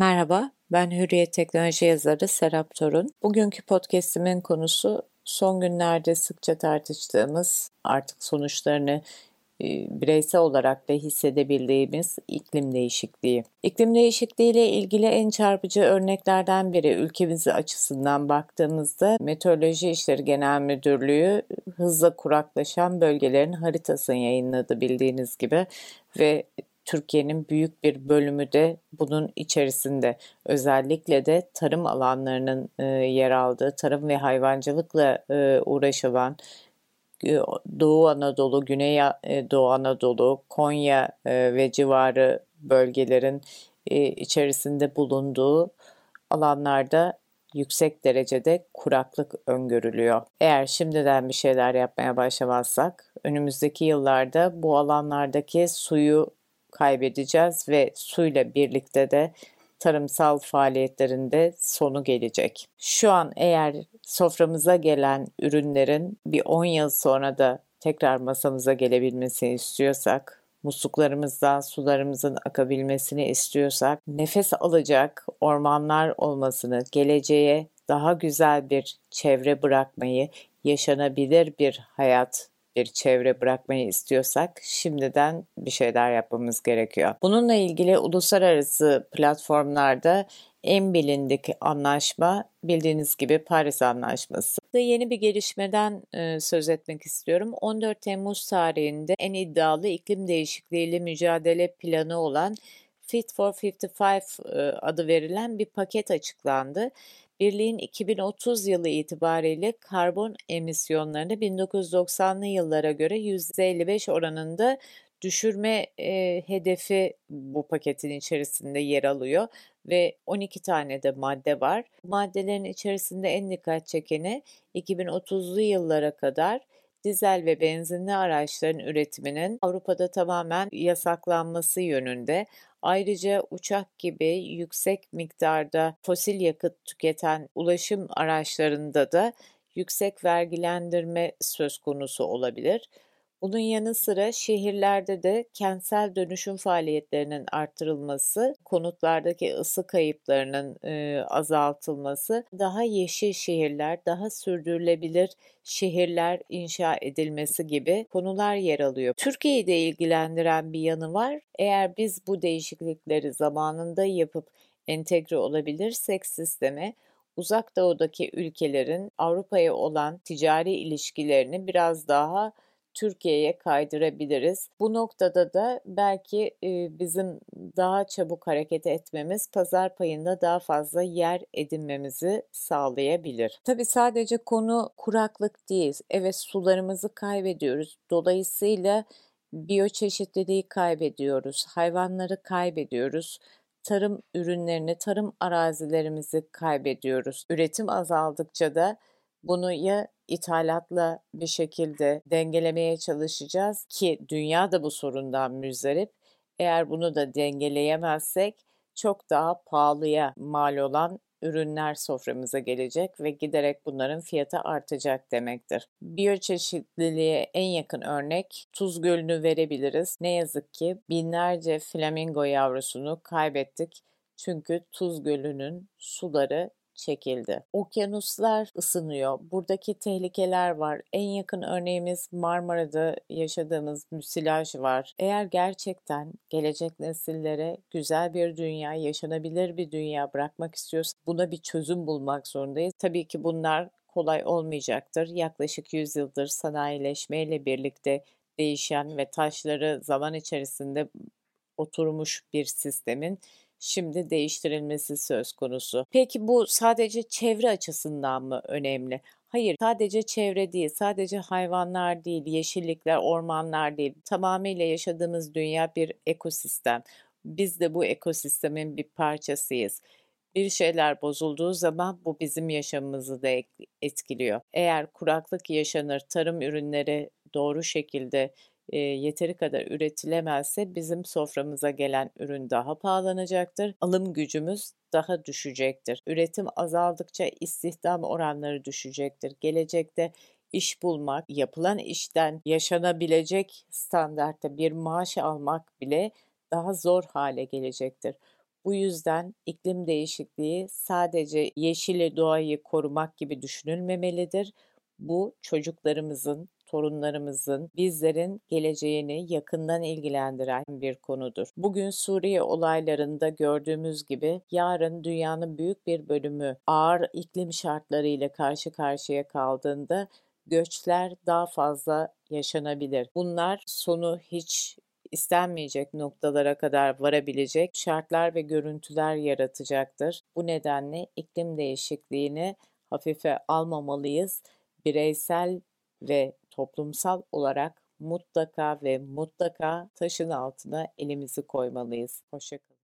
Merhaba, ben Hürriyet Teknoloji yazarı Serap Torun. Bugünkü podcastimin konusu son günlerde sıkça tartıştığımız, artık sonuçlarını e, bireysel olarak da hissedebildiğimiz iklim değişikliği. İklim değişikliği ile ilgili en çarpıcı örneklerden biri ülkemiz açısından baktığımızda Meteoroloji İşleri Genel Müdürlüğü hızla kuraklaşan bölgelerin haritasını yayınladı bildiğiniz gibi ve Türkiye'nin büyük bir bölümü de bunun içerisinde. Özellikle de tarım alanlarının e, yer aldığı, tarım ve hayvancılıkla e, uğraşılan e, Doğu Anadolu, Güney Doğu Anadolu, Konya ve civarı bölgelerin içerisinde bulunduğu alanlarda yüksek derecede kuraklık öngörülüyor. Eğer şimdiden bir şeyler yapmaya başlamazsak önümüzdeki yıllarda bu alanlardaki suyu kaybedeceğiz ve suyla birlikte de tarımsal faaliyetlerinde sonu gelecek. Şu an eğer soframıza gelen ürünlerin bir 10 yıl sonra da tekrar masamıza gelebilmesini istiyorsak, musluklarımızdan sularımızın akabilmesini istiyorsak, nefes alacak ormanlar olmasını, geleceğe daha güzel bir çevre bırakmayı, yaşanabilir bir hayat bir çevre bırakmayı istiyorsak şimdiden bir şeyler yapmamız gerekiyor. Bununla ilgili uluslararası platformlarda en bilindik anlaşma bildiğiniz gibi Paris Anlaşması. Ve yeni bir gelişmeden e, söz etmek istiyorum. 14 Temmuz tarihinde en iddialı iklim değişikliğiyle mücadele planı olan Fit for 55 e, adı verilen bir paket açıklandı. Birliğin 2030 yılı itibariyle karbon emisyonlarını 1990'lı yıllara göre %55 oranında düşürme e, hedefi bu paketin içerisinde yer alıyor ve 12 tane de madde var. Maddelerin içerisinde en dikkat çekeni 2030'lu yıllara kadar dizel ve benzinli araçların üretiminin Avrupa'da tamamen yasaklanması yönünde. Ayrıca uçak gibi yüksek miktarda fosil yakıt tüketen ulaşım araçlarında da yüksek vergilendirme söz konusu olabilir. Bunun yanı sıra şehirlerde de kentsel dönüşüm faaliyetlerinin arttırılması, konutlardaki ısı kayıplarının e, azaltılması, daha yeşil şehirler, daha sürdürülebilir şehirler inşa edilmesi gibi konular yer alıyor. Türkiye'yi de ilgilendiren bir yanı var. Eğer biz bu değişiklikleri zamanında yapıp entegre olabilirsek sisteme Uzak Doğu'daki ülkelerin Avrupa'ya olan ticari ilişkilerini biraz daha Türkiye'ye kaydırabiliriz. Bu noktada da belki bizim daha çabuk hareket etmemiz pazar payında daha fazla yer edinmemizi sağlayabilir. Tabi sadece konu kuraklık değil. Evet sularımızı kaybediyoruz. Dolayısıyla biyoçeşitliliği kaybediyoruz. Hayvanları kaybediyoruz tarım ürünlerini, tarım arazilerimizi kaybediyoruz. Üretim azaldıkça da bunu ya ithalatla bir şekilde dengelemeye çalışacağız ki dünya da bu sorundan müzdarip. Eğer bunu da dengeleyemezsek çok daha pahalıya mal olan ürünler soframıza gelecek ve giderek bunların fiyatı artacak demektir. Biyoçeşitliliğe en yakın örnek Tuz Gölü'nü verebiliriz. Ne yazık ki binlerce flamingo yavrusunu kaybettik. Çünkü Tuz Gölü'nün suları çekildi. Okyanuslar ısınıyor. Buradaki tehlikeler var. En yakın örneğimiz Marmara'da yaşadığımız müsilaj var. Eğer gerçekten gelecek nesillere güzel bir dünya, yaşanabilir bir dünya bırakmak istiyorsak buna bir çözüm bulmak zorundayız. Tabii ki bunlar kolay olmayacaktır. Yaklaşık 100 yıldır sanayileşmeyle birlikte değişen ve taşları zaman içerisinde oturmuş bir sistemin şimdi değiştirilmesi söz konusu. Peki bu sadece çevre açısından mı önemli? Hayır, sadece çevre değil, sadece hayvanlar değil, yeşillikler, ormanlar değil. Tamamıyla yaşadığımız dünya bir ekosistem. Biz de bu ekosistemin bir parçasıyız. Bir şeyler bozulduğu zaman bu bizim yaşamımızı da etkiliyor. Eğer kuraklık yaşanır, tarım ürünleri doğru şekilde e, yeteri kadar üretilemezse bizim soframıza gelen ürün daha pahalanacaktır. Alım gücümüz daha düşecektir. Üretim azaldıkça istihdam oranları düşecektir. Gelecekte iş bulmak, yapılan işten yaşanabilecek standartta bir maaş almak bile daha zor hale gelecektir. Bu yüzden iklim değişikliği sadece yeşili doğayı korumak gibi düşünülmemelidir. Bu çocuklarımızın, torunlarımızın, bizlerin geleceğini yakından ilgilendiren bir konudur. Bugün Suriye olaylarında gördüğümüz gibi yarın dünyanın büyük bir bölümü ağır iklim şartlarıyla karşı karşıya kaldığında göçler daha fazla yaşanabilir. Bunlar sonu hiç istenmeyecek noktalara kadar varabilecek şartlar ve görüntüler yaratacaktır. Bu nedenle iklim değişikliğini hafife almamalıyız. Bireysel ve toplumsal olarak mutlaka ve mutlaka taşın altına elimizi koymalıyız. Hoşçakalın.